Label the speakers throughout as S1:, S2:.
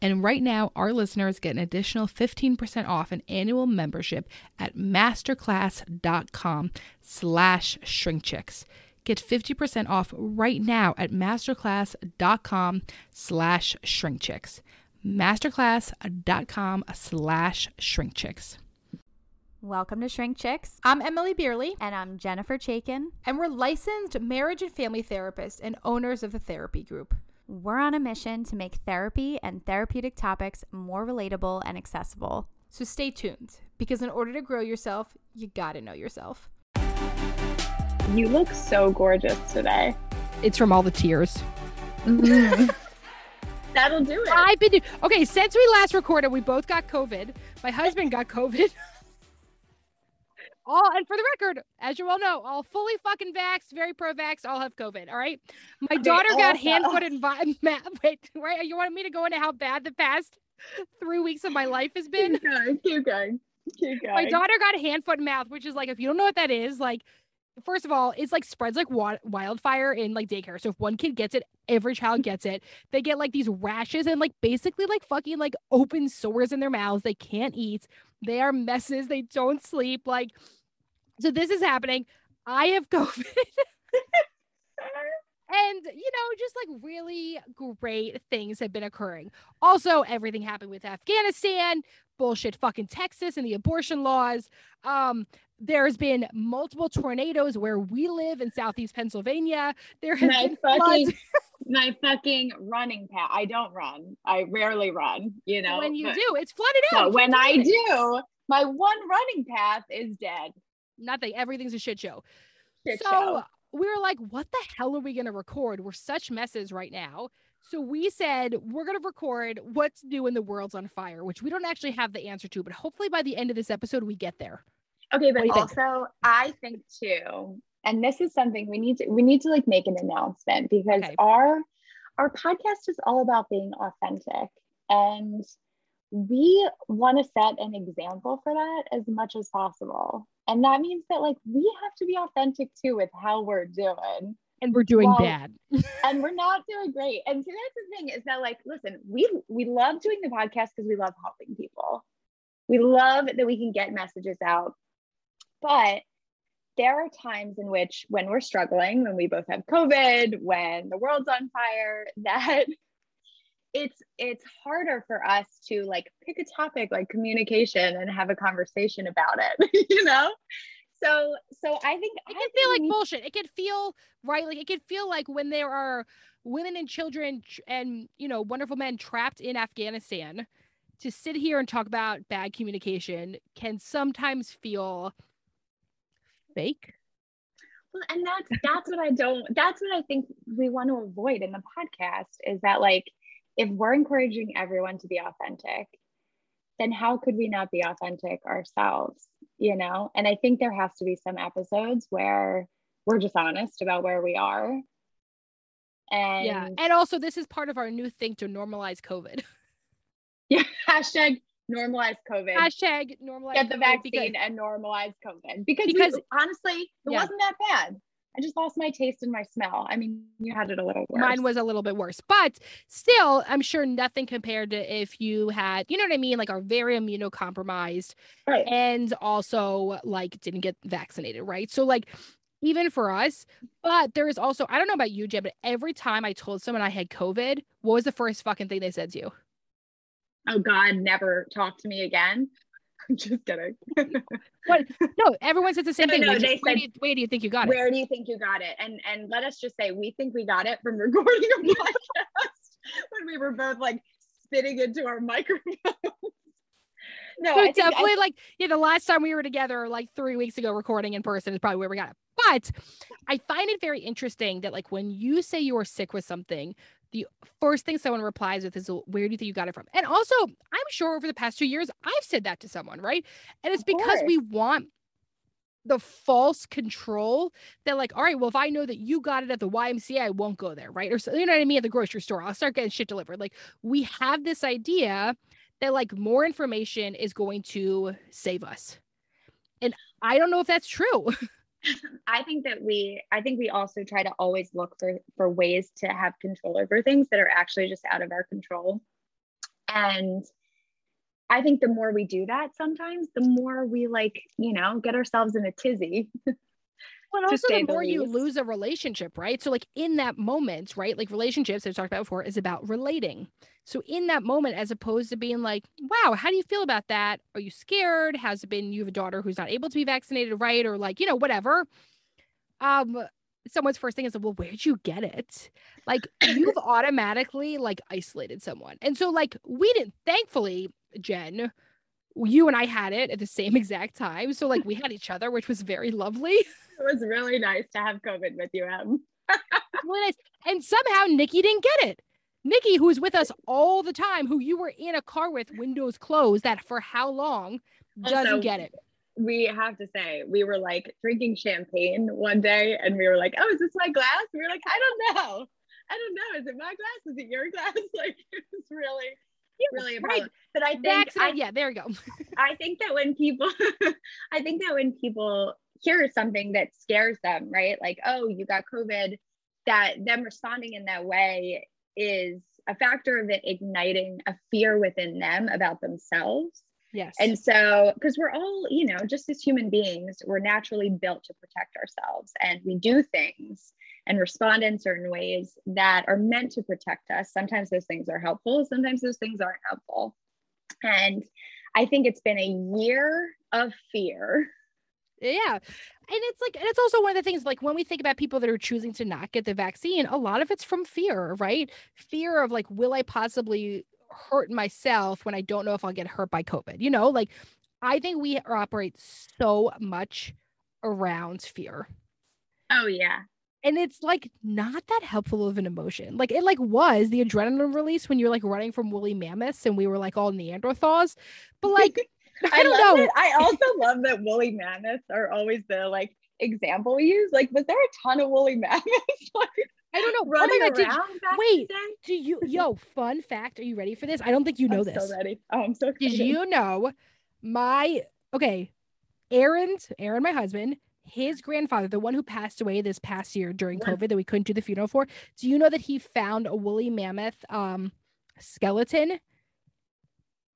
S1: And right now, our listeners get an additional 15% off an annual membership at masterclass.com slash shrinkchicks. Get 50% off right now at masterclass.com slash shrinkchicks. Masterclass.com slash shrinkchicks.
S2: Welcome to Shrink Chicks.
S1: I'm Emily Beerley,
S2: And I'm Jennifer Chaikin.
S1: and we're licensed marriage and family therapists and owners of the therapy group.
S2: We're on a mission to make therapy and therapeutic topics more relatable and accessible.
S1: So stay tuned because in order to grow yourself, you gotta know yourself.
S3: You look so gorgeous today.
S1: It's from all the tears.
S3: That'll do it.
S1: I've been okay since we last recorded. We both got COVID. My husband got COVID. All and for the record, as you all know, all fully fucking vaxxed, very pro-vax, all have COVID. All right. My
S3: Okay,
S1: daughter got hand, foot, and vi- ma- wait. Right? You wanted me to go into how bad the past three weeks of my life has been?
S3: Keep going. Keep going. Keep going.
S1: My daughter got hand, foot, and mouth, which is like if you don't know what that is, like first of all, it's like spreads like wildfire in like daycare. So if one kid gets it, every child gets it. They get like these rashes and like basically like fucking like open sores in their mouths. They can't eat. They are messes. They don't sleep. Like so, this is happening. I have COVID. And, you know, just like really great things have been occurring. Also, everything happened with Afghanistan, bullshit fucking Texas and the abortion laws. Um, there's been multiple tornadoes where we live in southeast Pennsylvania. There has
S3: my
S1: been floods.
S3: fucking my fucking running path. I don't run. I rarely run. You know.
S1: when you do, it's flooded out. You
S3: when I
S1: do,
S3: my one running path is dead.
S1: Nothing. Everything's a shit show.
S3: Shit
S1: so
S3: show.
S1: we were like, what the hell are we going to record? We're such messes right now. So we said, we're going to record what's new in the world's on fire, which we don't actually have the answer to, but hopefully by the end of this episode, we get there.
S3: Okay, but
S1: you think?
S3: also I think too, and this is something we need to we need to like make an announcement because
S1: Okay.
S3: our our podcast is all about being authentic and we want to set an example for that as much as possible. And that means that like we have to be authentic too with how we're doing.
S1: And we're doing
S3: Well,
S1: bad.
S3: And we're not doing great. And so that's the thing is that like listen, we we love doing the podcast because we love helping people. We love that we can get messages out. But there are times in which when we're struggling, when we both have COVID, when the world's on fire, that it's it's harder for us to like pick a topic like communication and have a conversation about it, you know? So so I think
S1: It can
S3: think
S1: feel like
S3: need-
S1: bullshit. It can feel right. Like it can feel like when there are women and children and you know wonderful men trapped in Afghanistan. To sit here and talk about bad communication can sometimes feel fake.
S3: Well, and that's that's what I don't that's what I think we want to avoid in the podcast is that like if we're encouraging everyone to be authentic, then how could we not be authentic ourselves? You know? And I think there has to be some episodes where we're just honest about where we are. And
S1: yeah. And also, this is part of our new thing to normalize COVID.
S3: Yeah. Hashtag normalize COVID.
S1: Hashtag normalize
S3: Get the
S1: COVID
S3: vaccine
S1: because-
S3: and normalize COVID. Because,
S1: Because-
S3: we, honestly, it
S1: Yeah.
S3: wasn't that bad. I just lost my taste and my smell. I mean, you had it a little worse.
S1: Mine was a little bit worse, but still, I'm sure nothing compared to if you had, you know what I mean, like are very immunocompromised
S3: right.
S1: and also like didn't get vaccinated, right? So like even for us, but there is also I don't know about you, Jen, but every time I told someone I had COVID, what was the first fucking thing they said to you?
S3: Oh God, never talk to me again. I'm just kidding.
S1: What? No, everyone says the same
S3: No,
S1: thing.
S3: no,
S1: Where, do-
S3: they
S1: where
S3: said-
S1: do you, where do you think you got it?
S3: Where do you think you got it? And and let us just say we think we got it from recording a podcast when we were both like spitting into our microphones. no,
S1: So
S3: I
S1: definitely like yeah, the last time we were together like three weeks ago recording in person is probably where we got it. But I find it very interesting that like when you say you are sick with something, the first thing someone replies with is where do you think you got it from? And also, I'm sure over the past two years, I've said that to someone, right? And it's
S3: Of
S1: because we want the false control that like all right well if i know that you got it at the ymca i won't go there right? Or so, you know what i mean? At the grocery store i'll start getting shit delivered. Like we have this idea that like more information is going to save us. And i don't know if that's true
S3: I think that we I think we also try to always look for for ways to have control over things that are actually just out of our control. And I think the more we do that sometimes, the more we like, you know, get ourselves in a tizzy.
S1: But also, the more you lose a relationship, right? So, like in that moment, right? Like relationships, I've talked about before, is about relating. So, in that moment, as opposed to being like, wow, how do you feel about that? Are you scared? Has it been you have a daughter who's not able to be vaccinated, right? Or like, you know, whatever. Um, someone's first thing is, well, where'd you get it? Like, you've automatically like isolated someone. And so, like, we didn't, thankfully, Jen, you and I had it at the same exact time. So, like, we had each other, which was very lovely.
S3: It was really nice to have COVID with you, Em.
S1: really nice. And somehow Nikki didn't get it. Nikki, who's with us all the time, who you were in a car with, windows closed, that for how long doesn't
S3: Also,
S1: get it.
S3: We have to say, we were like drinking champagne one day and we were like, oh, is this my glass? We were like, I don't know. I don't know. Is it my glass? Is it your glass? Like it's really, really a
S1: right.
S3: But I think
S1: Vaccinated.
S3: I
S1: yeah, there you go.
S3: I think that when people, I think that when people hear something that scares them, right? Like, oh, you got COVID, that them responding in that way is a factor of it igniting a fear within them about themselves.
S1: Yes.
S3: And so, because we're all, you know, just as human beings, we're naturally built to protect ourselves and we do things and respond in certain ways that are meant to protect us. Sometimes those things are helpful, sometimes those things aren't helpful. And I think it's been a year of fear.
S1: Yeah. And it's like, and it's also one of the things like when we think about people that are choosing to not get the vaccine, a lot of it's from fear, right? Fear of like, will I possibly hurt myself when I don't know if I'll get hurt by COVID? You know, like I think we operate so much around fear.
S3: Oh, yeah.
S1: And it's like not that helpful of an emotion. Like it like was the adrenaline release when you're like running from woolly mammoths and we were like all Neanderthals. But like I, don't know.
S3: that- I also love that woolly mammoths are always the like example we use. Like, was there a ton of woolly mammoths like
S1: I don't know. Oh
S3: running
S1: my God,
S3: around back
S1: wait, do you yo, fun fact. Are you ready for this? I don't think you know
S3: I'm
S1: this.
S3: so ready. Oh, I'm so excited.
S1: Did you know my okay, Aaron's Aaron, my husband, his grandfather, the one who passed away this past year during
S3: Yeah.
S1: COVID that we couldn't do the funeral for. Do you know that he found a woolly mammoth um skeleton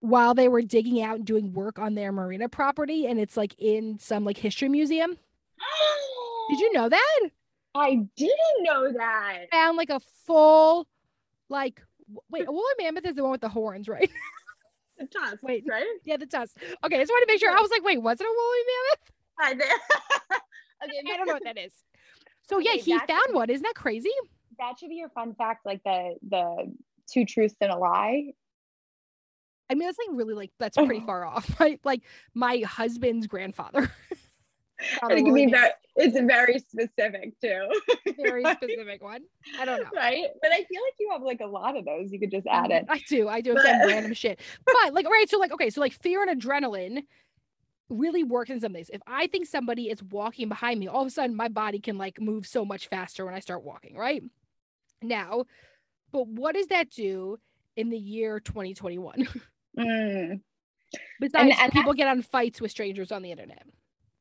S1: while they were digging out and doing work on their marina property and it's like in some like history museum? Did you know that?
S3: I didn't know that.
S1: Found like a full like wait, a woolly mammoth is the one with the horns, right?
S3: The tusks,
S1: Wait.
S3: right?
S1: yeah, the tusk. Okay, I just wanted to make sure. I was like, wait, was it a woolly mammoth?
S3: I did. okay,
S1: I don't know what that is. So yeah,
S3: Okay,
S1: he
S3: that's-
S1: found one. Isn't that crazy?
S3: That should be your fun fact, like the the two truths and a lie.
S1: I mean, that's like really like that's pretty
S3: Oh.
S1: far off, right? Like my husband's grandfather. found a
S3: It can
S1: woolly
S3: be
S1: mammoth.
S3: very, it's very specific too.
S1: very
S3: Like,
S1: specific one. I don't know.
S3: Right? But I feel like you have like a lot of those. You could just add mm-hmm. it.
S1: I do. I do
S3: But-
S1: some random shit. But like, right. So like, okay. So like fear and adrenaline really work in some things. If I think somebody is walking behind me, all of a sudden my body can like move so much faster when I start walking, right? Now, but what does that do in the year 2021?
S3: Mm,
S1: Besides,
S3: and
S1: people get on fights with strangers on the internet.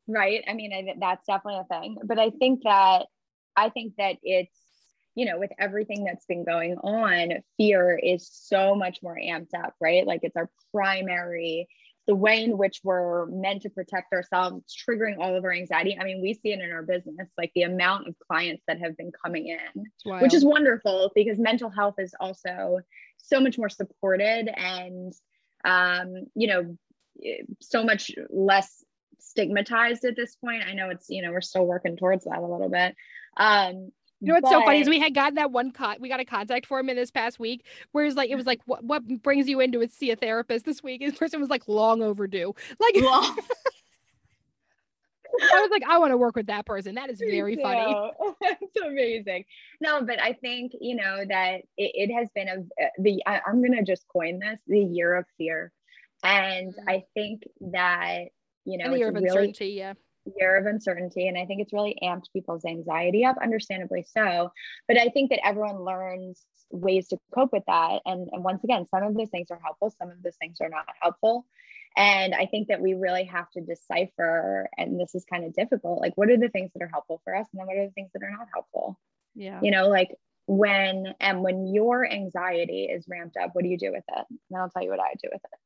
S3: right. I mean, I, that's definitely a thing. But I think that I think that it's you know with everything that's been going on, fear is so much more amped up, right? Like it's our primary the way in which we're meant to protect ourselves triggering all of our anxiety i mean we see it in our business like the amount of clients that have been coming in which is wonderful because mental health is also so much more supported and um, you know so much less stigmatized at this point i know it's you know we're still working towards that a little bit um
S1: You know what's so funny is we had gotten that one con- we got a contact form in this past week, whereas like it was like what what brings you into it see a therapist this week? And the person was like long overdue. Like
S3: Long-
S1: I was like, I want to work with that person. That is very funny.
S3: too. it's amazing. No, but I think you know that it, it has been a the I, I'm gonna just coin this the year of fear, and
S1: Mm.
S3: I think that you know
S1: And the year
S3: it's
S1: of
S3: really
S1: uncertainty, yeah.
S3: year of uncertainty, and I think it's really amped people's anxiety up, understandably so. But I think that everyone learns ways to cope with that, and and once again, some of those things are helpful, some of those things are not helpful. And I think that we really have to decipher, and this is kind of difficult. Like, what are the things that are helpful for us, and then what are the things that are not helpful?
S1: Yeah.
S3: You know, like when and when your anxiety is ramped up, what do you do with it? And I'll tell you what I do with it.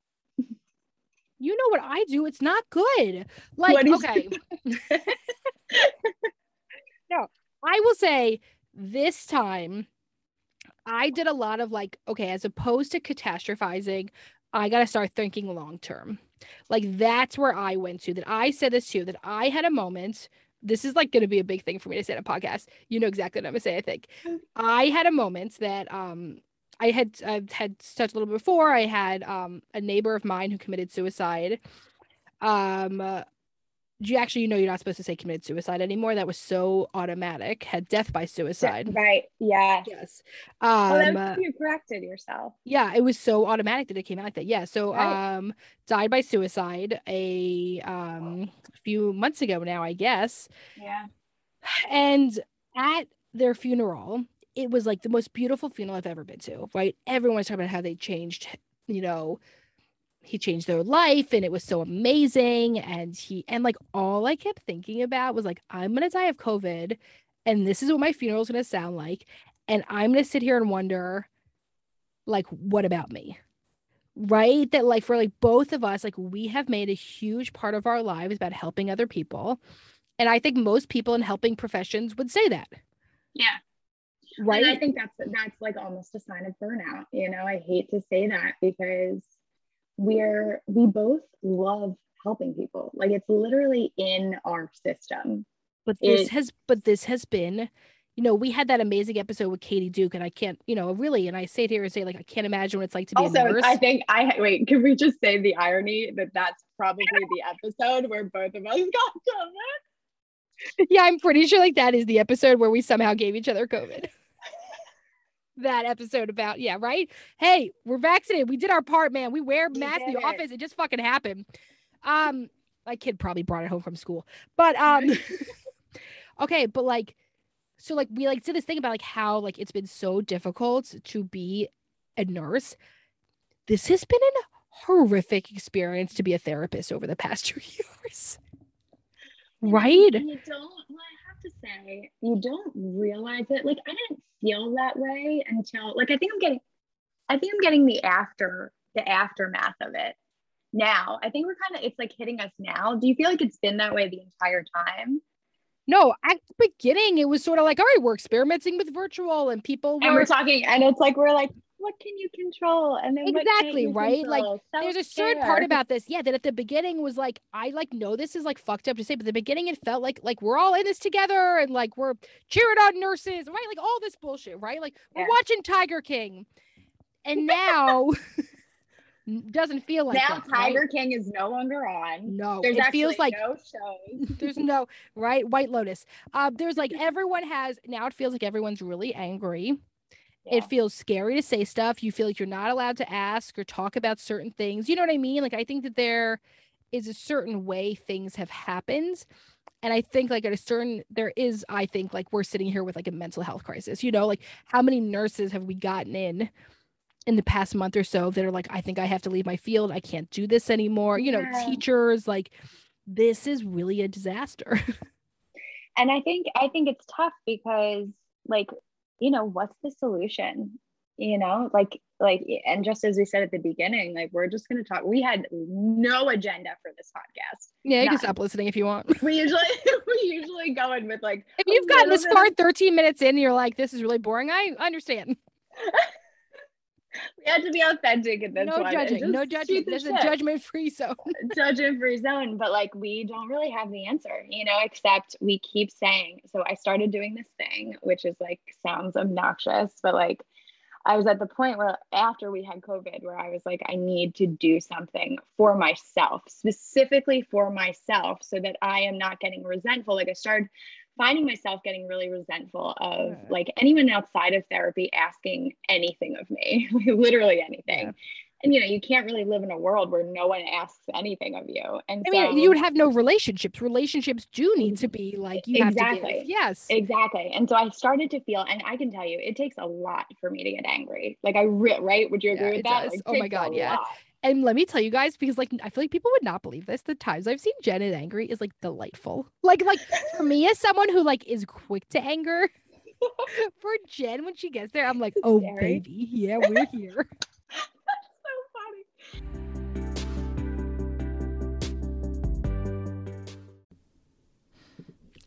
S1: You know what I do? It's not good. Like, okay. no, I will say this time I did a lot of like, okay, as opposed to catastrophizing, I got to start thinking long term. Like, that's where I went to. That I said this too, that I had a moment. This is like going to be a big thing for me to say in a podcast. You know exactly what I'm going to say, I think. I had a moment that, um, I had I've had touched a little before. I had um a neighbor of mine who committed suicide. Um, uh, you actually you know you're not supposed to say committed suicide anymore. That was so automatic. Had death by suicide.
S3: Right. Yeah.
S1: Yes.
S3: Well,
S1: Um. uh,
S3: you corrected yourself.
S1: yeah, it was so automatic that it came out like that. Yeah. So
S3: Right.
S1: um died by suicide a um few months ago now, I guess.
S3: Yeah.
S1: And at their funeral, it was like the most beautiful funeral I've ever been to, right? Everyone was talking about how they changed, you know, he changed their life and it was so amazing. And he, and like all I kept thinking about was like, I'm going to die of COVID and this is what my funeral is going to sound like. And I'm going to sit here and wonder, like, what about me? Right? That, like, for like both of us, like, we have made a huge part of our lives about helping other people. And I think most people in helping professions would say that,
S3: Yeah.
S1: right?
S3: And I think that's that's like almost a sign of burnout. You know, I hate to say that because we're we both love helping people. Like it's literally in our system.
S1: but this
S3: it-
S1: has but this has been you know we had that amazing episode with katie duke and i can't you know really and i say it here and say like i can't imagine what it's like to be a
S3: Also,
S1: nurse
S3: I think I wait. Can we just say the irony that that's probably the episode where both of us got COVID?
S1: yeah i'm pretty sure like that is the episode where we somehow gave each other covid that episode about yeah right? Hey we're vaccinated. We did our part man. We wear
S3: We
S1: masks in the office. It just fucking happened. Um my kid probably brought it home from school. But um okay but like so like we like did this thing about like how like it's been so difficult to be a nurse. This has been an horrific experience to be a therapist over the past two years. Right?
S3: You don't. Have to say, you don't realize it. Like I didn't feel that way until like I think I'm getting. I think I'm getting the after the aftermath of it now. I think we're kind of it's like hitting us now. Do you feel like it's been that way the entire time?
S1: No, at the beginning, it was sort of like, all right, we're experimenting with virtual, and people
S3: And
S1: were.
S3: we're talking, and it's like we're like, what can you control? And then
S1: Exactly, right? Like,
S3: control?
S1: There's a certain part about this, yeah, that at the beginning was like, I like know this is like fucked up to say, but at the beginning it felt like like we're all in this together, and like we're cheering on nurses, right? Like all this bullshit, right? Like we're watching Tiger King, and now doesn't feel like
S3: now
S1: that, right?
S3: Tiger King is no longer on.
S1: No,
S3: There's
S1: it feels like
S3: no shows.
S1: there's no right white lotus uh there's like everyone has now it feels like everyone's really angry
S3: Yeah.
S1: it feels scary to say stuff you feel like you're not allowed to ask or talk about certain things you know what i mean like i think that there is a certain way things have happened And I think like at a certain there is, I think like we're sitting here with like a mental health crisis. You know, like how many nurses have we gotten in in the past month or so that are like, I think I have to leave my field. I can't do this anymore. You know,
S3: Yeah.
S1: teachers like this is really a disaster.
S3: and i think i think it's tough because like you know what's the solution you know like like and just as we said at the beginning like we're just going to talk we had no agenda for this podcast
S1: yeah, you can stop listening if you want.
S3: we usually we usually go in with like
S1: If you've gotten this far 13 minutes in, you're like, this is really boring. I understand.
S3: we had to be authentic in this
S1: no
S3: one
S1: judging. No
S3: just
S1: judgment.
S3: shoot the
S1: This is a judgment free zone.
S3: judgment free zone but like we don't really have the answer you know except we keep saying so i started doing this thing which is like sounds obnoxious but like i was at the point where after we had covid where i was like i need to do something for myself specifically for myself so that i am not getting resentful like i started finding myself getting really resentful of
S1: Yeah.
S3: like anyone outside of therapy asking anything of me literally anything
S1: Yeah.
S3: and you know you can't really live in a world where no one asks anything of you and
S1: I
S3: so
S1: mean, you would have no relationships. Relationships do need to be like you have to
S3: Exactly.
S1: Yes.
S3: exactly and so i started to feel and i can tell you it takes a lot for me to get angry like i re- right would you
S1: Yeah,
S3: agree with that. Like,
S1: Oh my God, yeah.
S3: lot.
S1: And let me tell you guys, because like I feel like people would not believe this. The times I've seen Jen is angry is like delightful. Like, like for me as someone who like is quick to anger, for Jen when she gets there, I'm like, oh
S3: Scary.
S1: baby, yeah, we're here.
S3: so funny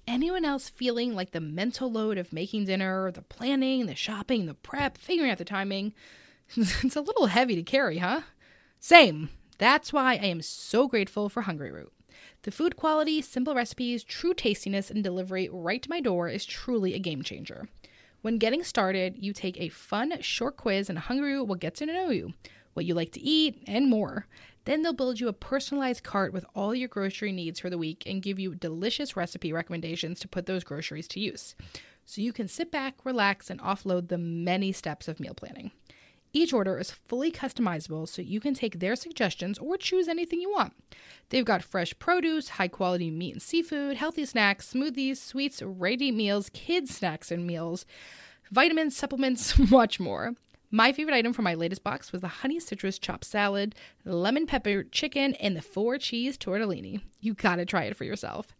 S1: Anyone else feeling like the mental load of making dinner, the planning, the shopping, the prep, figuring out the timing? it's a little heavy to carry, huh? Same. That's why I am so grateful for Hungryroot. The food quality, simple recipes, true tastiness, and delivery right to my door is truly a game changer. When getting started, you take a fun, short quiz, and Hungryroot will get to know you, what you like to eat, and more. Then they'll build you a personalized cart with all your grocery needs for the week and give you delicious recipe recommendations to put those groceries to use. So you can sit back, relax, and offload the many steps of meal planning. Each order is fully customizable so you can take their suggestions or choose anything you want. They've got fresh produce, high quality meat and seafood, healthy snacks, smoothies, sweets, ready meals, kids' snacks and meals, vitamins, supplements, much more. My favorite item from my latest box was the honey citrus chopped salad, lemon pepper chicken, and the four cheese tortellini. You gotta try it for yourself.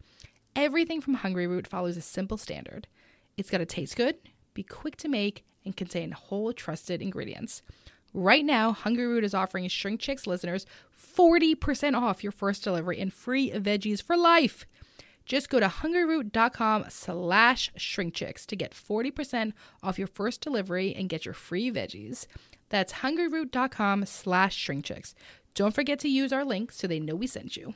S1: Everything from Hungryroot follows a simple standard. It's gotta taste good, be quick to make, and contain whole trusted ingredients. Right now, Hungryroot is offering Shrink Chicks listeners 40% off your first delivery and free veggies for life. Just go to hungryroot.com slash shrinkchicks to get 40% off your first delivery and get your free veggies. That's hungryroot.com slash shrinkchicks. Don't forget to use our link so they know we sent you.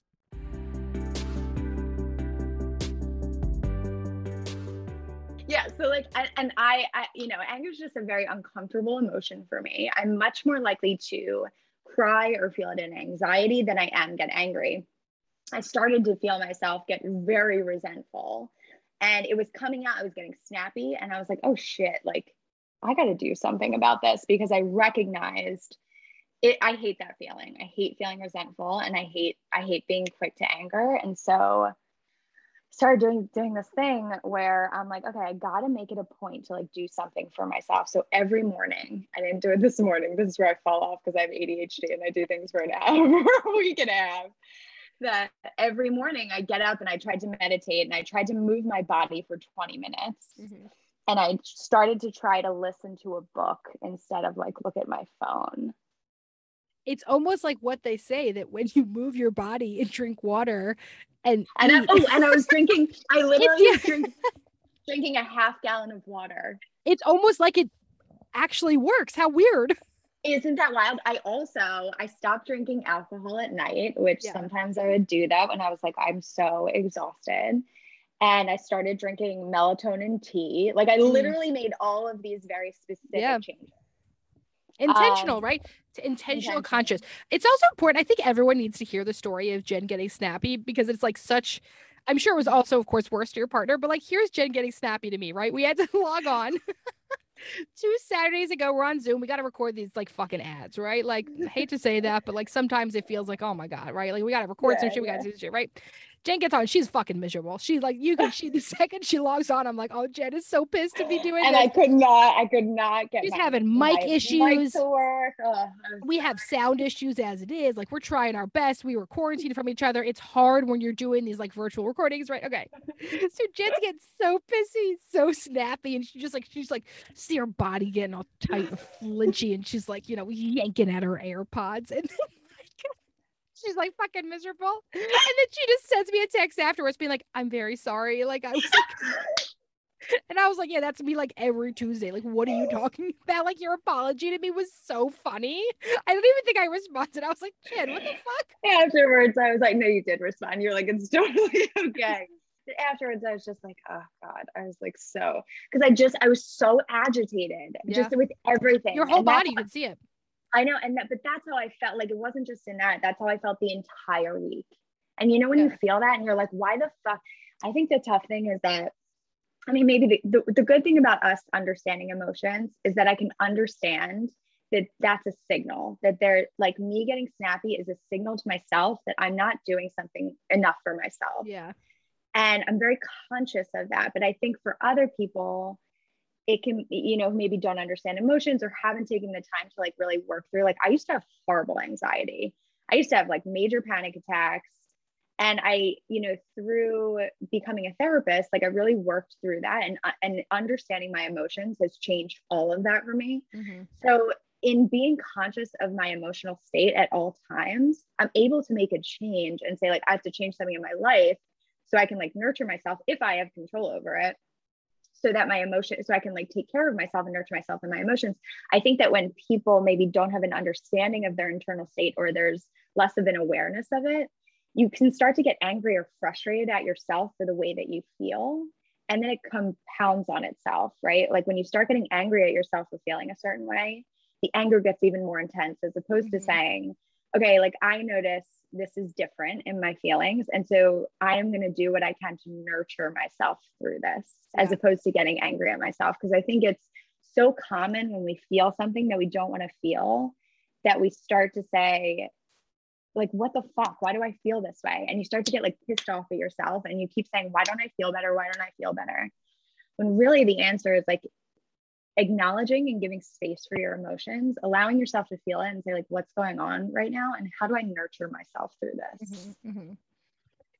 S3: So like and, and I, I you know anger is just a very uncomfortable emotion for me i'm much more likely to cry or feel it in anxiety than i am get angry i started to feel myself get very resentful and it was coming out i was getting snappy and i was like oh shit like I got to do something about this because I recognized it. I hate that feeling. I hate feeling resentful and I hate, I hate being quick to anger. And so started doing doing this thing where I'm like, okay, I gotta make it a point to like do something for myself. So every morning, I didn't do it this morning. This is where I fall off because I have ADHD and I do things for an hour a week and a half. That every morning I get up and I tried to meditate and I tried to move my body for 20 minutes. Mm-hmm. And I started to try to listen to a book instead of like look at my phone
S1: it's almost like what they say that when you move your body and drink water and
S3: and I, oh, and I was drinking. I literally was drink, drinking a half gallon of water.
S1: It's almost like it actually works. How weird!
S3: Isn't that wild? I also I stopped drinking alcohol at night, which yeah. sometimes I would do that when I was like I'm so exhausted. And I started drinking melatonin tea. Like I mm. literally made all of these very specific yeah. changes
S1: intentional um, right to intentional intentional. conscious it's also important i think everyone needs to hear the story of jen getting snappy because it's like such i'm sure it was also of course worse to your partner but like here's jen getting snappy to me right we had to log on two Saturdays ago, we're on Zoom. We got to record these like fucking ads, right? Like, hate to say that, but like sometimes it feels like, oh my God, right? Like, we got to record yeah, some shit. We got to do shit, right? Jen gets on. She's fucking miserable. She's like, you can. She the second she logs on, I'm like, oh, Jen is so pissed to be doing.
S3: And
S1: this.
S3: I could not. I could not get.
S1: She's my, having mic issues. we have sound issues as it is. Like we're trying our best. We were quarantined from each other. It's hard when you're doing these like virtual recordings, right? Okay. so Jen gets so pissy, so snappy, and she just like she's like see her body getting all tight and flinchy, and she's like, you know, yanking at her AirPods, and she's like fucking miserable. And then she just sends me a text afterwards being like, I'm very sorry. Like I was like And I was like, yeah, that's me like every Tuesday. Like, what are you talking about? Like your apology to me was so funny. I don't even think I responded. I was like, kid, what the fuck?
S3: Afterwards, I was like, no, you did respond. You're like, it's totally okay. Afterwards, I was just like, oh God. I was like so because I just I was so agitated yeah. just with everything.
S1: Your whole body, you could see it.
S3: I know, and that, but that's how I felt. Like it wasn't just in that. That's how I felt the entire week. And you know when yeah. you feel that, and you're like, why the fuck? I think the tough thing is that, I mean, maybe the, the, the good thing about us understanding emotions is that I can understand that that's a signal that they're like me getting snappy is a signal to myself that I'm not doing something enough for myself.
S1: Yeah.
S3: And I'm very conscious of that. But I think for other people, it can you know maybe don't understand emotions or haven't taken the time to like really work through like i used to have horrible anxiety. I used to have like major panic attacks. And i you know through becoming a therapist like i really worked through that and uh, and understanding my emotions has changed all of that for me. Mm-hmm. so in being conscious of my emotional state at all times i'm able to make a change and say like i have to change something in my life so i can like nurture myself if i have control over it so that my emotion so i can like take care of myself and nurture myself and my emotions i think that when people maybe don't have an understanding of their internal state or there's less of an awareness of it you can start to get angry or frustrated at yourself for the way that you feel and then it compounds on itself right like when you start getting angry at yourself for feeling a certain way the anger gets even more intense as opposed mm-hmm. to saying okay like i notice this is different in my feelings. And so I am going to do what I can to nurture myself through this yeah. as opposed to getting angry at myself. Because I think it's so common when we feel something that we don't want to feel that we start to say, like, what the fuck? Why do I feel this way? And you start to get like pissed off at yourself and you keep saying, why don't I feel better? Why don't I feel better? When really the answer is like, acknowledging and giving space for your emotions, allowing yourself to feel it and say, like, what's going on right now? And how do I nurture myself through this? Mm-hmm, mm-hmm.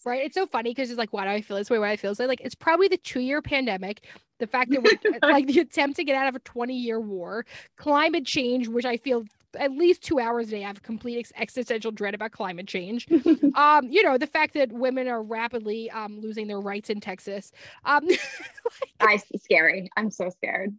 S1: Right. It's so funny because it's like, why do I feel this way? Why do I feel this way? Like, it's probably the two year pandemic, the fact that we're like the attempt to get out of a 20 year war, climate change, which I feel at least two hours a day I have complete ex- existential dread about climate change. um, you know, the fact that women are rapidly um, losing their rights in Texas. Um, like,
S3: I scary. I'm so scared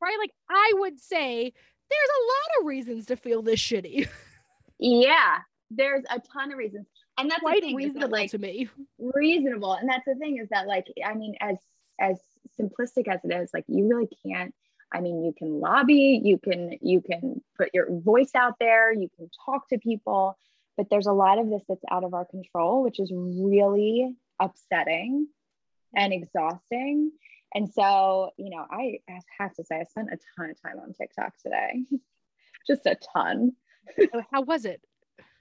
S1: right? Like I would say there's a lot of reasons to feel this shitty.
S3: yeah, there's a ton of reasons. And that's
S1: quite reasonable like, to me.
S3: Reasonable. And that's the thing is that like I mean as as simplistic as it is, like you really can't I mean, you can lobby, you can you can put your voice out there, you can talk to people, but there's a lot of this that's out of our control, which is really upsetting and exhausting And so, you know, I have to say, I spent a ton of time on TikTok today, just a ton.
S1: Oh, how was it?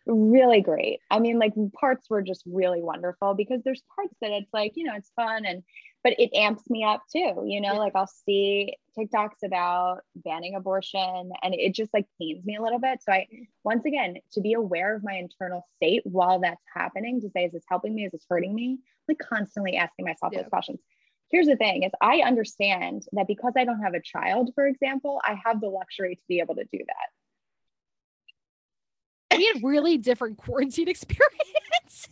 S3: really great. I mean, like parts were just really wonderful because there's parts that it's like, you know, it's fun and but it amps me up too, you know, yeah. like I'll see TikToks about banning abortion and it just like pains me a little bit. So I once again to be aware of my internal state while that's happening to say, is this helping me? Is this hurting me? Like constantly asking myself yeah. those questions. Here's the thing is I understand that because I don't have a child, for example, I have the luxury to be able to do that
S1: we had really different quarantine experiences.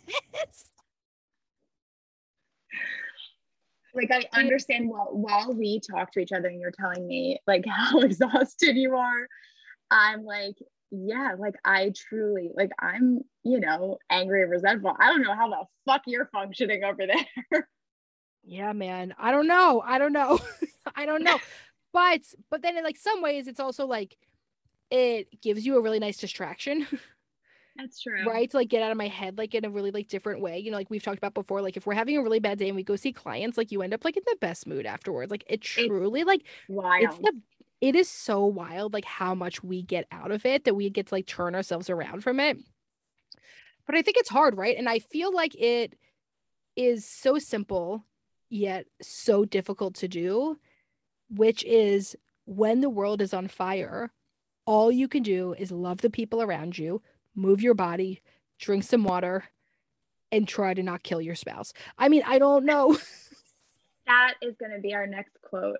S3: like I understand while while we talk to each other and you're telling me like how exhausted you are, I'm like, yeah, like I truly like I'm, you know, angry and resentful. I don't know how the fuck you're functioning over there.
S1: Yeah, man. I don't know. I don't know. I don't know. But but then in like some ways it's also like it gives you a really nice distraction.
S3: That's true.
S1: Right? To like get out of my head like in a really like different way. You know, like we've talked about before, like if we're having a really bad day and we go see clients, like you end up like in the best mood afterwards. Like it truly it's like
S3: wild.
S1: It's the it is so wild like how much we get out of it that we get to like turn ourselves around from it. But I think it's hard, right? And I feel like it is so simple yet so difficult to do, which is when the world is on fire, all you can do is love the people around you, move your body, drink some water, and try to not kill your spouse. I mean, I don't know.
S3: that is going to be our next quote.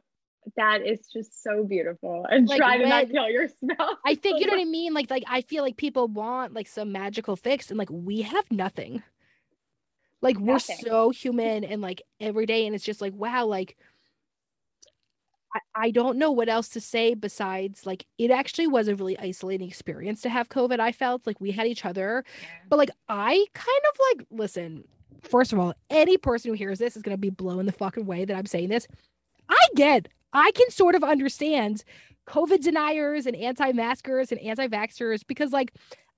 S3: That is just so beautiful. And like, try to not kill your spouse.
S1: I think you know what I mean. Like, like I feel like people want like some magical fix, and like we have nothing. Like we're so human and like every day, and it's just like wow, like I, don't know what else to say besides like it actually was a really isolating experience to have COVID. I felt like we had each other, yeah. but like I kind of like listen. First of all, any person who hears this is gonna be blown the fucking way that I'm saying this. I get, I can sort of understand COVID deniers and anti-maskers and anti-vaxxers because like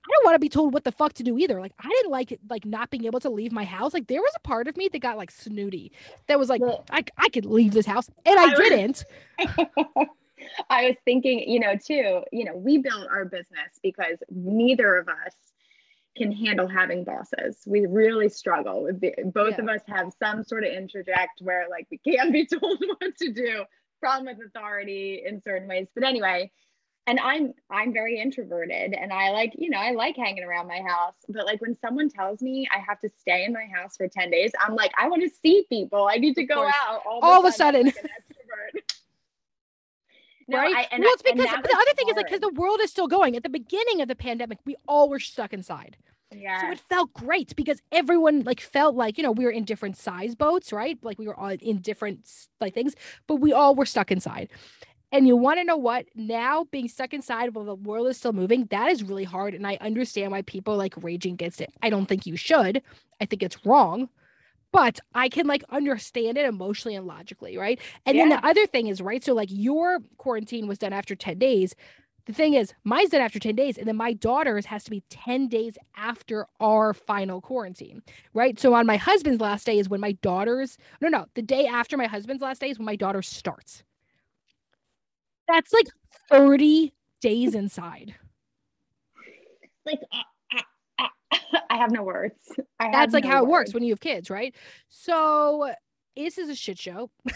S1: I don't want to be told what the fuck to do either. Like I didn't like it, like not being able to leave my house. Like there was a part of me that got like snooty. That was like I I could leave this house and I, I didn't.
S3: I was thinking, you know, too, you know, we built our business because neither of us can handle having bosses. We really struggle with the, both yeah. of us have some sort of interject where like we can't be told what to do. Problem with authority in certain ways. But anyway, and i'm i'm very introverted and i like you know i like hanging around my house but like when someone tells me i have to stay in my house for 10 days i'm like i want to see people i need to go out
S1: all, all of a sudden like no, right? I, well, it's because the other hard. thing is like because the world is still going. At the beginning of the pandemic, we all were stuck inside. Yeah. So it felt great because everyone like felt like, you know, we were in different size boats, right? Like we were all in different like things, but we all were stuck inside. And you want to know what? Now being stuck inside while the world is still moving, that is really hard. And I understand why people like raging against it. I don't think you should. I think it's wrong. But I can like understand it emotionally and logically, right? And yeah. then the other thing is, right? So like your quarantine was done after 10 days. The thing is, mine's done after 10 days, and then my daughter's has to be 10 days after our final quarantine, right? So on my husband's last day is when my daughter's, no, no, the day after my husband's last day is when my daughter starts. That's like 30 days inside.
S3: Like, uh, I have no words.
S1: I That's like no how words. it works when you have kids, right? So this is a shit show.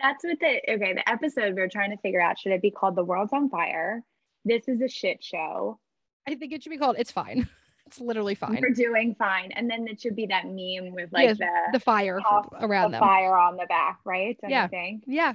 S3: That's what the okay. The episode we are trying to figure out should it be called "The World's on Fire"? This is a shit show.
S1: I think it should be called "It's Fine." It's literally fine.
S3: We're doing fine, and then it should be that meme with like the
S1: the fire around
S3: the
S1: them,
S3: fire on the back, right?
S1: Don't yeah, yeah.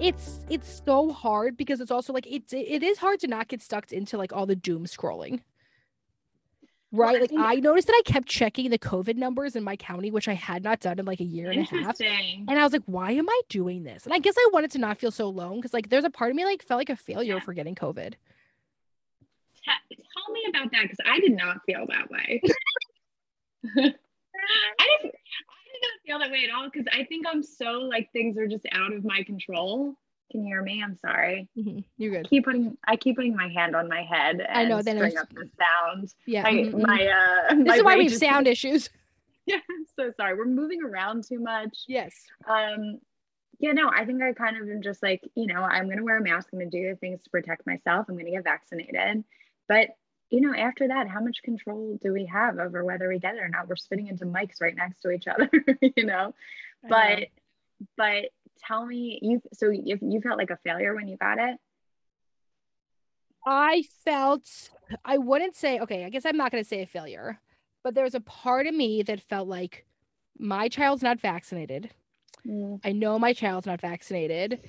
S1: It's it's so hard because it's also like it's it is hard to not get stuck into like all the doom scrolling. Right? Like
S3: I
S1: noticed that i kept checking the covid numbers in my county which i had not done in like a year and a half. And i was like why am i doing this? And i guess i wanted to not feel so alone because like there's a part of me like felt like a failure
S3: Yeah.
S1: for getting covid.
S3: Te- tell me about that because I did not feel that way. I didn't. I did not feel that way at all because I think I'm so like things are just out of my control. Can you hear me? I'm sorry.
S1: Mhm, you're
S3: I
S1: good
S3: keep putting I keep putting my hand on my head. And
S1: I know, then
S3: bring
S1: it's-
S3: up the sound.
S1: yeah
S3: My
S1: mhm, mhm.
S3: my uh.
S1: this
S3: my
S1: is why we
S3: rage
S1: have sound issues
S3: Yeah, I'm so sorry. We're moving around too much.
S1: yes
S3: Um, yeah, no, I think I kind of am just like, you know, I'm going to wear a mask. I'm going to do the things to protect myself. I'm going to get vaccinated. But, you know, after that, how much control do we have over whether we get it or not? We're spitting into mics right next to each other, you know?
S1: I know.
S3: But, but tell me, you, so if you felt like a failure when you got it?
S1: I felt I wouldn't say okay, I guess I'm not going to say a failure, but there's a part of me that felt like my child's not vaccinated. Mm. I know my child's not vaccinated.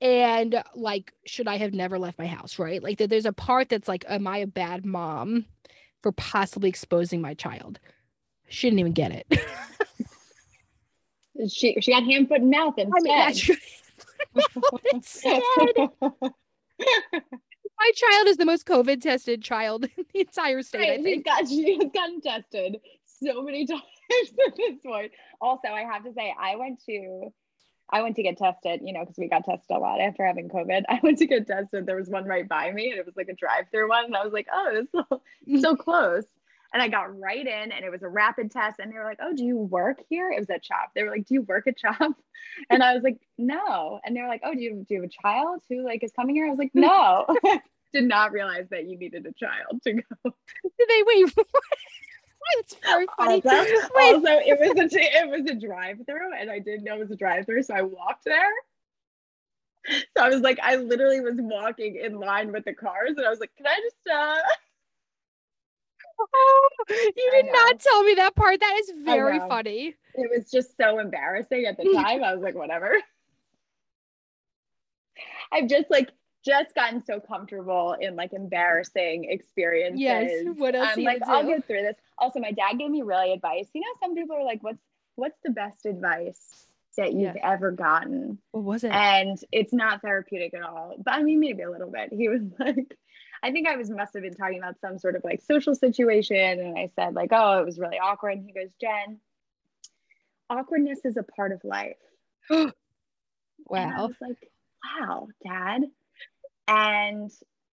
S1: And like should I have never left my house, right? Like there's a part that's like am I a bad mom for possibly exposing my child? She didn't even get it.
S3: She, she got hand, foot, and mouth instead.
S1: I mean, that's true. Instead, my child is the most COVID tested child in the entire state. I
S3: Right, she's
S1: think.
S3: got she has gotten tested so many times at this point. Also, I have to say, I went to I went to get tested, you know, because we got tested a lot after having COVID. I went to get tested. There was one right by me, and it was like a drive-through one, and I was like, oh, this is so, so close. And I got right in, and it was a rapid test. And they were like, "Oh, do you work here?" It was at CHOP. They were like, "Do you work at CHOP?" And I was like, "No." And they were like, "Oh, do you do you have a child who like is coming here?" I was like, "No." Did not realize that you needed a child to go.
S1: Did they wait? It's very funny.
S3: Also, also, it was a it was a drive through, and I didn't know it was a drive through, so I walked there. So I was like, I literally was walking in line with the cars, and I was like, "Can I just?" uh
S1: Oh, you did not tell me that part. That is very funny.
S3: It was just so embarrassing at the time. I was like, "Whatever." I'm just like just gotten so comfortable in like embarrassing experiences.
S1: Yes. What else?
S3: Um,
S1: I'm
S3: like, I'll
S1: do?
S3: get through this. Also, my dad gave me really advice. You know, some people are like, "What's what's the best advice that you've
S1: Yeah.
S3: ever gotten?"
S1: What was it?
S3: And it's not therapeutic at all. But I mean, maybe a little bit. He was like, I think I was must have been talking about some sort of like social situation, and I said like, "Oh, it was really awkward." And he goes, "Jen, awkwardness is a part of life." And I
S1: wow.
S3: was like, wow, dad. And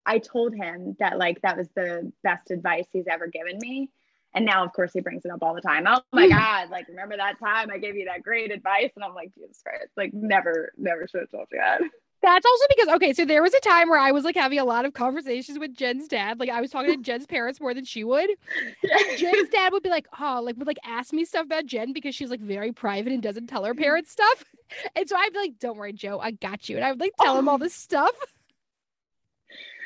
S3: I told him that like that was the best advice he's ever given me. And now, of course, he brings it up all the time. Oh my hmm. God, like, remember that time I gave you that great advice? And I'm like, Jesus Christ, like, never, never should have told you that.
S1: That's also because okay, so there was a time where I was like having a lot of conversations with Jen's dad. Like I was talking to Jen's parents more than she would. And Jen's dad would be like, oh, like would like ask me stuff about Jen because she's like very private and doesn't tell her mm-hmm. parents stuff. And so I'd be like, Don't worry, Joe, I got you. And I would like tell him all this stuff.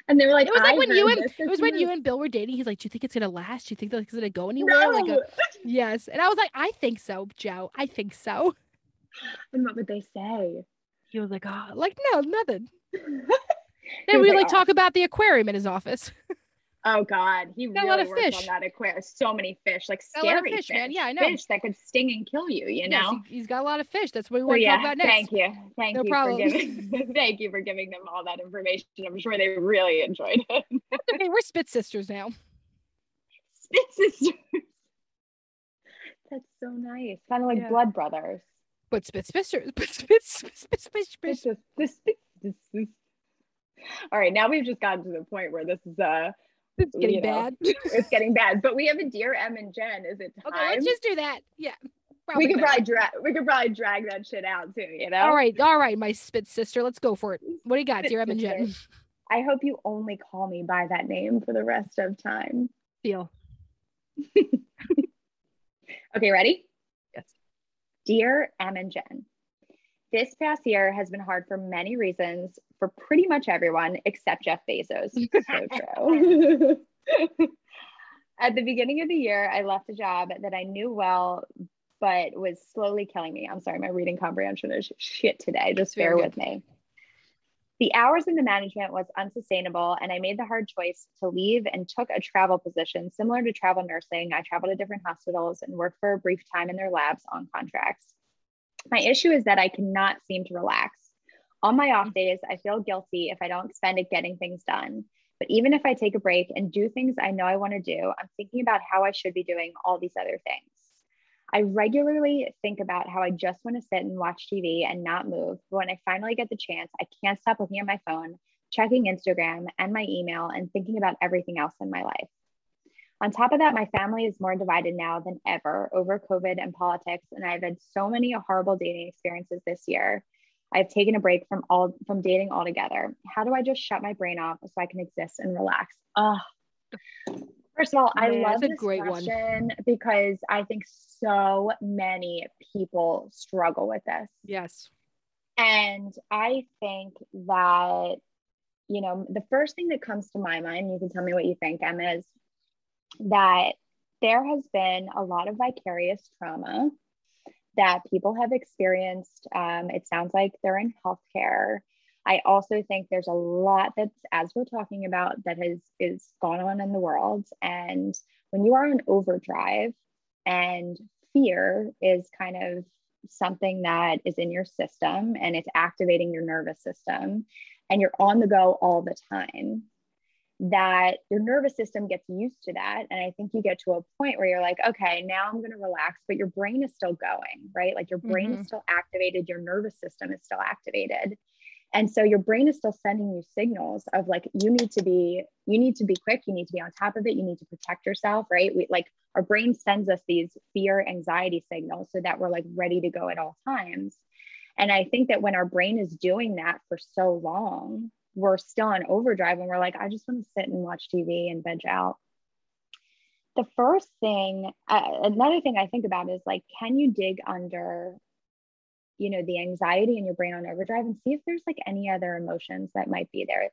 S3: And they were like,
S1: It was like when you and it was when
S3: you.
S1: and Bill were dating. He's like, Do you think it's gonna last? Do you think it's gonna go anywhere? Like
S3: uh,
S1: a, yes. And I was like, I think so, Joe. I think so.
S3: and what would they say?
S1: He was like, oh, like no, nothing.
S3: He
S1: Then we
S3: like,
S1: like
S3: "Oh."
S1: talk about the aquarium in his office.
S3: Oh God, he
S1: Got a
S3: really
S1: lot of
S3: worked
S1: fish.
S3: on that aquarium. So many fish, like
S1: Got a lot of
S3: scary
S1: fish, man. Yeah, I know.
S3: Fish that could sting and kill you. You know.
S1: he, has got a lot of fish. That's what we want to
S3: yeah,
S1: talk about next.
S3: thank you, thank
S1: No
S3: you
S1: problem.
S3: for giving, thank you for giving them all that information. I'm sure they really enjoyed it.
S1: Okay, we're spit sisters now.
S3: Spit sisters. That's so nice, kind of like
S1: Yeah.
S3: blood brothers.
S1: But spit sisters, but spit spit spit spit spit.
S3: Spit sis- spit sis- All right, now we've just gotten to the point where this is uh,
S1: It's getting
S3: you know,
S1: bad.
S3: it's getting bad. But we have a dear Em and Jen. Is it time?
S1: Okay, let's just do that. Yeah.
S3: we could probably drag. We could probably drag that shit out too. You know.
S1: All right, all right, my spit sister. Let's go for it. What do you got,
S3: Spit
S1: dear Em and Jen?
S3: I hope you only call me by that name for the rest of time.
S1: Deal.
S3: Okay, ready?
S1: Yes.
S3: Dear Em and Jen, this past year has been hard for many reasons for pretty much everyone except Jeff Bezos. so true. At the beginning of the year, I left a job that I knew well, but was slowly killing me. I'm sorry, my reading comprehension is shit today. Just bear with me. The hours in the management was unsustainable, and I made the hard choice to leave and took a travel position similar to travel nursing. I traveled to different hospitals and worked for a brief time in their labs on contracts. My issue is that I cannot seem to relax. On my off days, I feel guilty if I don't spend it getting things done. But even if I take a break and do things I know I want to do, I'm thinking about how I should be doing all these other things. I regularly think about how I just want to sit and watch TV and not move. But when I finally get the chance, I can't stop looking at my phone, checking Instagram and my email, and thinking about everything else in my life. On top of that, my family is more divided now than ever over COVID and politics, and I've had so many horrible dating experiences this year. I've taken a break from all from dating altogether. How do I just shut my brain off so I can exist and relax? Oh, first of all, I
S1: Man,
S3: love this
S1: great one.
S3: question because I think so many people struggle with this.
S1: Yes.
S3: And I think that, you know, the first thing that comes to my mind, you can tell me what you think, Emma, is that there has been a lot of vicarious trauma that people have experienced. Um, it sounds like they're in healthcare. I also think there's a lot that's, as we're talking about, that has is gone on in the world. And when you are on overdrive, and fear is kind of something that is in your system and it's activating your nervous system, and you're on the go all the time, that your nervous system gets used to that. And I think you get to a point where you're like, okay, now I'm going to relax, but your brain is still going, right? Like your brain
S1: Mhm.
S3: is still activated, your nervous system is still activated. And so your brain is still sending you signals of like, you need to be, you need to be quick, you need to be on top of it, you need to protect yourself, right? We like our brain sends us these fear, anxiety signals so that we're like ready to go at all times. And I think that when our brain is doing that for so long, we're still on overdrive and we're like, I just want to sit and watch TV and veg out. The first thing, uh, another thing I think about is like, can you dig under, you know, the anxiety in your brain on overdrive and see if there's like any other emotions that might be there?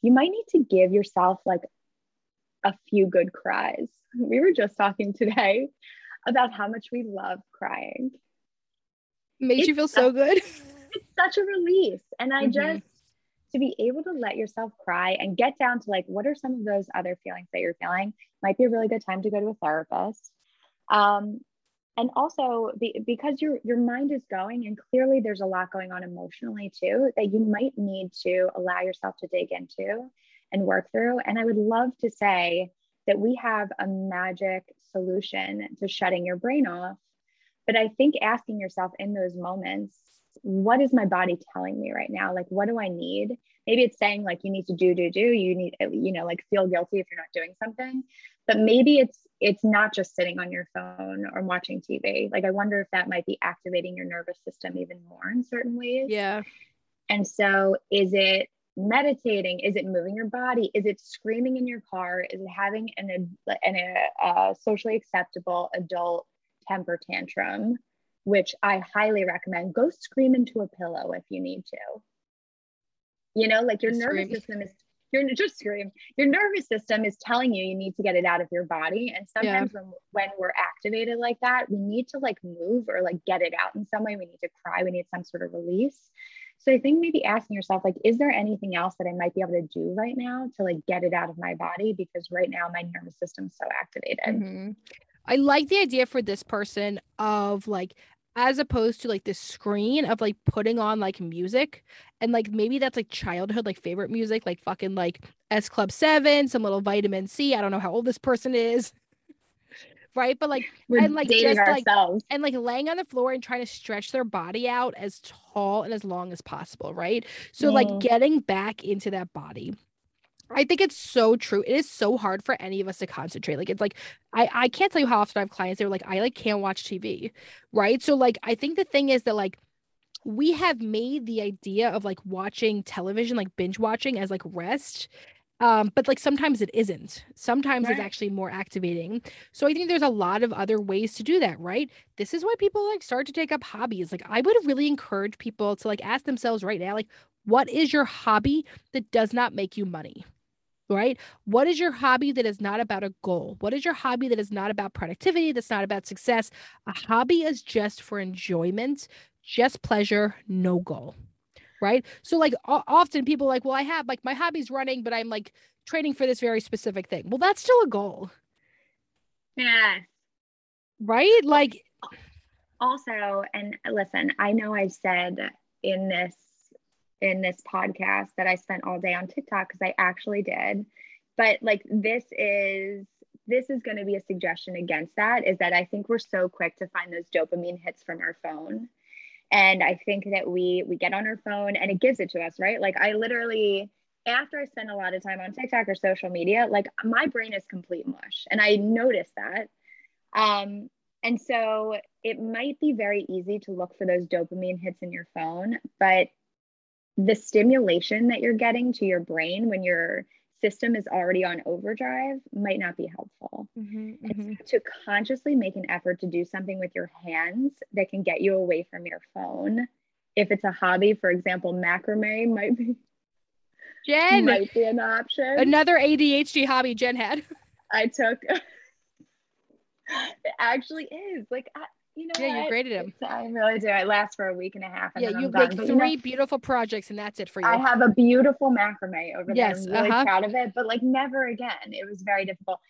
S3: You might need to give yourself like a few good cries. We were just talking today about how much we love crying
S1: Makes you
S3: It's
S1: feel so good.
S3: it's such a release and i
S1: Mhm.
S3: just to be able to let yourself cry and get down to like what are some of those other feelings that you're feeling? Might be a really good time to go to a therapist. Um, and also be, because your your mind is going and clearly there's a lot going on emotionally too that you might need to allow yourself to dig into and work through. And i would love to say that we have a magic solution to shutting your brain off. But i think asking yourself in those moments what is my body telling me right now? Like what do i need? Maybe it's saying like you need to do do do. You need you know like feel guilty if you're not doing something. But maybe it's it's not just sitting on your phone or watching tv like i wonder if that might be activating your nervous system even more in certain ways.
S1: Yeah.
S3: And so is it meditating? Is it moving your body? Is it screaming in your car? Is it having an, an a, a socially acceptable adult temper tantrum which i highly recommend. Go scream into a pillow if you need to. You know like your
S1: Just
S3: nervous
S1: scream.
S3: system is you're just scream. Your nervous system is telling you you need to get it out of your body. And sometimes when, when we're activated like that we need to like move or like get it out in some way. We need to cry. We need some sort of release. So i think maybe asking yourself like is there anything else that i might be able to do right now to like get it out of my body? Because right now my nervous system's so activated.
S1: Mhm. I like the idea for this person of like as opposed to like the screen of like putting on like music and like maybe that's like childhood like favorite music like fucking like S Club 7 some little vitamin C I don't know how old this person is right but like
S3: we're
S1: and, like,
S3: dating
S1: just, like, and like laying on the floor and trying to stretch their body out as tall and as long as possible, right? So like
S3: Mhm.
S1: getting back into that body. I think it's so true. It is so hard for any of us to concentrate. Like it's like I I can't tell you how often I have clients they're like I like can't watch TV, right? So like I think the thing is that like we have made the idea of like watching television like binge watching as like rest um but like sometimes it isn't sometimes it's actually more activating so i think there's a lot of other ways to do that right this is why people like start to take up hobbies like i would really encourage people to like ask themselves right now like what is your hobby that does not make you money right? What is your hobby that is not about a goal? What is your hobby that is not about productivity that's not about success? A hobby is just for enjoyment just pleasure no goal right? So like often people are like well i have like my hobby's running but i'm like training for this very specific thing. Well that's still a goal.
S3: Yeah
S1: right? Like
S3: also and listen i know i've said in this in this podcast that i spent all day on tiktok because i actually did. But like this is this is going to be a suggestion against that is that i think we're so quick to find those dopamine hits from our phone. And i think that we we get on our phone and it gives it to us right? Like i literally after i spend a lot of time on tiktok or social media like my brain is complete mush and i notice that. Um and so it might be very easy to look for those dopamine hits in your phone, but the stimulation that you're getting to your brain when your system is already on overdrive might not be helpful. Mm-hmm, and so mm-hmm. to consciously make an effort to do something with your hands that can get you away from your phone. If it's a hobby, for example, macrame might be
S1: jen
S3: might be an option.
S1: another adhd hobby jen had
S3: I took. it actually is like I, you know.
S1: Yeah, you graded.
S3: It's- I really do. It lasts for a week and a half, and
S1: yeah you make
S3: But, you know,
S1: three beautiful projects and that's it for you
S3: I have a beautiful macrame over there.
S1: Yes,
S3: I'm really
S1: uh-huh.
S3: proud of it, but like never again. It was very difficult.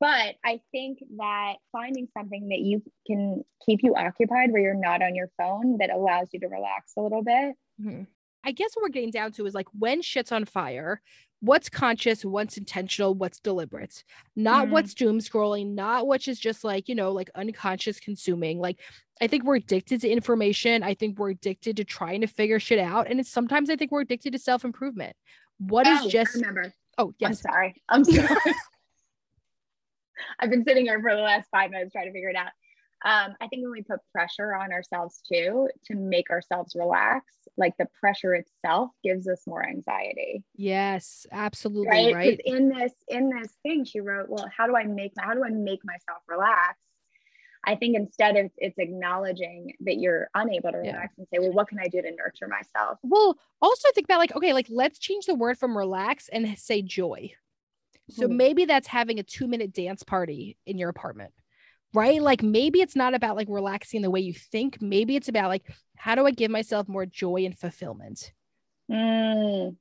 S3: But I think that finding something that you can keep you occupied where you're not on your phone that allows you to relax a little bit.
S1: Mhm. I guess what we're getting down to is like when shit's on fire, what's conscious, what's intentional, what's deliberate, not
S3: Mhm.
S1: what's doom scrolling, not which is just like, you know, like unconscious consuming. Like, I think we're addicted to information. I think we're addicted to trying to figure shit out. And it's sometimes I think we're addicted to self improvement. What is
S3: Oh, I
S1: just,
S3: remember.
S1: oh,
S3: I'm
S1: yes.
S3: sorry. I'm sorry. I've been sitting here for the last five minutes trying to figure it out. Um, I think when we put pressure on ourselves too to make ourselves relax, like the pressure itself gives us more anxiety.
S1: Yes, absolutely.
S3: Right.
S1: Right.
S3: In this, in this thing, she wrote, Well, how do I make how do I make myself relax? I think instead of it's acknowledging that you're unable to
S1: Yeah.
S3: relax and say, Well, what can I do to nurture myself?
S1: Well, also think about like, okay, like let's change the word from relax and say joy. So
S3: Mhm.
S1: maybe that's having a two minute dance party in your apartment, right? Like maybe it's not about like relaxing the way you think. Maybe it's about like, how do I give myself more joy and fulfillment?
S3: Mm,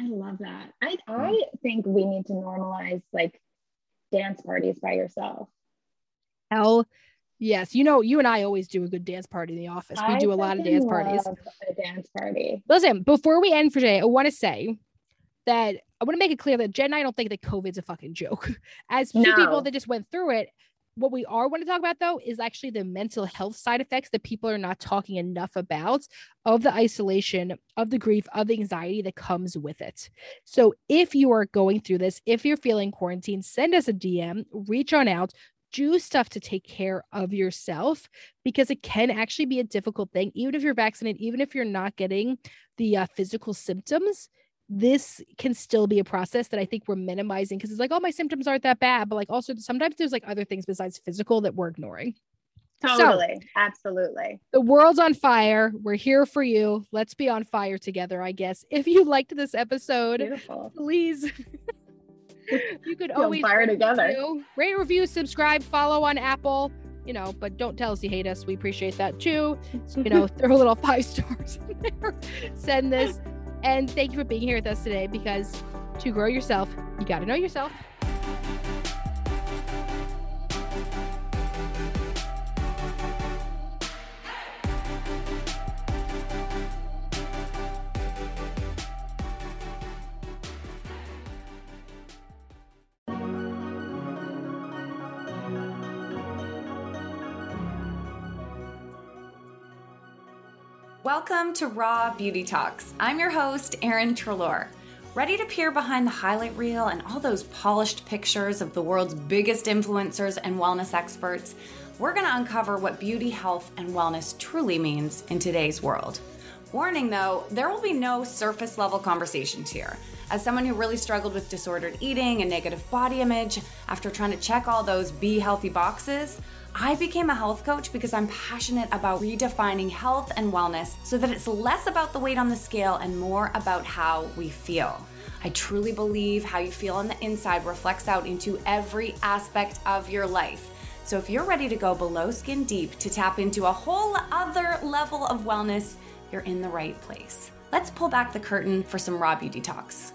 S3: I love that. I I think we need to normalize like dance parties by yourself.
S1: Hell yes. You know, you and I always do a good dance party in the office. We
S3: I
S1: do a lot of dance parties.
S3: A dance party.
S1: Listen, before we end for today, I want to say that I want to make it clear that Jen and I don't think that COVID's a fucking joke. As two
S3: No.
S1: people that just went through it, what we are want to talk about though is actually the mental health side effects that people are not talking enough about of the isolation, of the grief, of the anxiety that comes with it. So if you are going through this, if you're feeling quarantined, send us a DM, reach on out, do stuff to take care of yourself because it can actually be a difficult thing, even if you're vaccinated, even if you're not getting the uh, physical symptoms. This can still be a process that I think we're minimizing because it's like, oh, my symptoms aren't that bad. But like, also, sometimes there's like other things besides physical that we're ignoring. So-
S3: Totally. Absolutely.
S1: The world's on fire. We're here for you. Let's be on fire together, I guess. If you liked this episode,
S3: Beautiful.
S1: please. you could
S3: Feel
S1: always
S3: fire together.
S1: review, rate, review, subscribe, follow on Apple. You know, but don't tell us you hate us. We appreciate that too. So, you know, throw a little five stars in there. Send this. And thank you for being here with us today because to grow yourself, you got to know yourself.
S4: Welcome to Raw Beauty Talks. I'm your host, Erin Treloar. Ready to peer behind the highlight reel and all those polished pictures of the world's biggest influencers and wellness experts? We're going to uncover what beauty, health, and wellness truly means in today's world. Warning though, there will be no surface level conversations here. As someone who really struggled with disordered eating and negative body image after trying to check all those be healthy boxes, I became a health coach because I'm passionate about redefining health and wellness so that it's less about the weight on the scale and more about how we feel. I truly believe how you feel on the inside reflects out into every aspect of your life. So if you're ready to go below skin deep to tap into a whole other level of wellness, you're in the right place. Let's pull back the curtain for some raw beauty talks.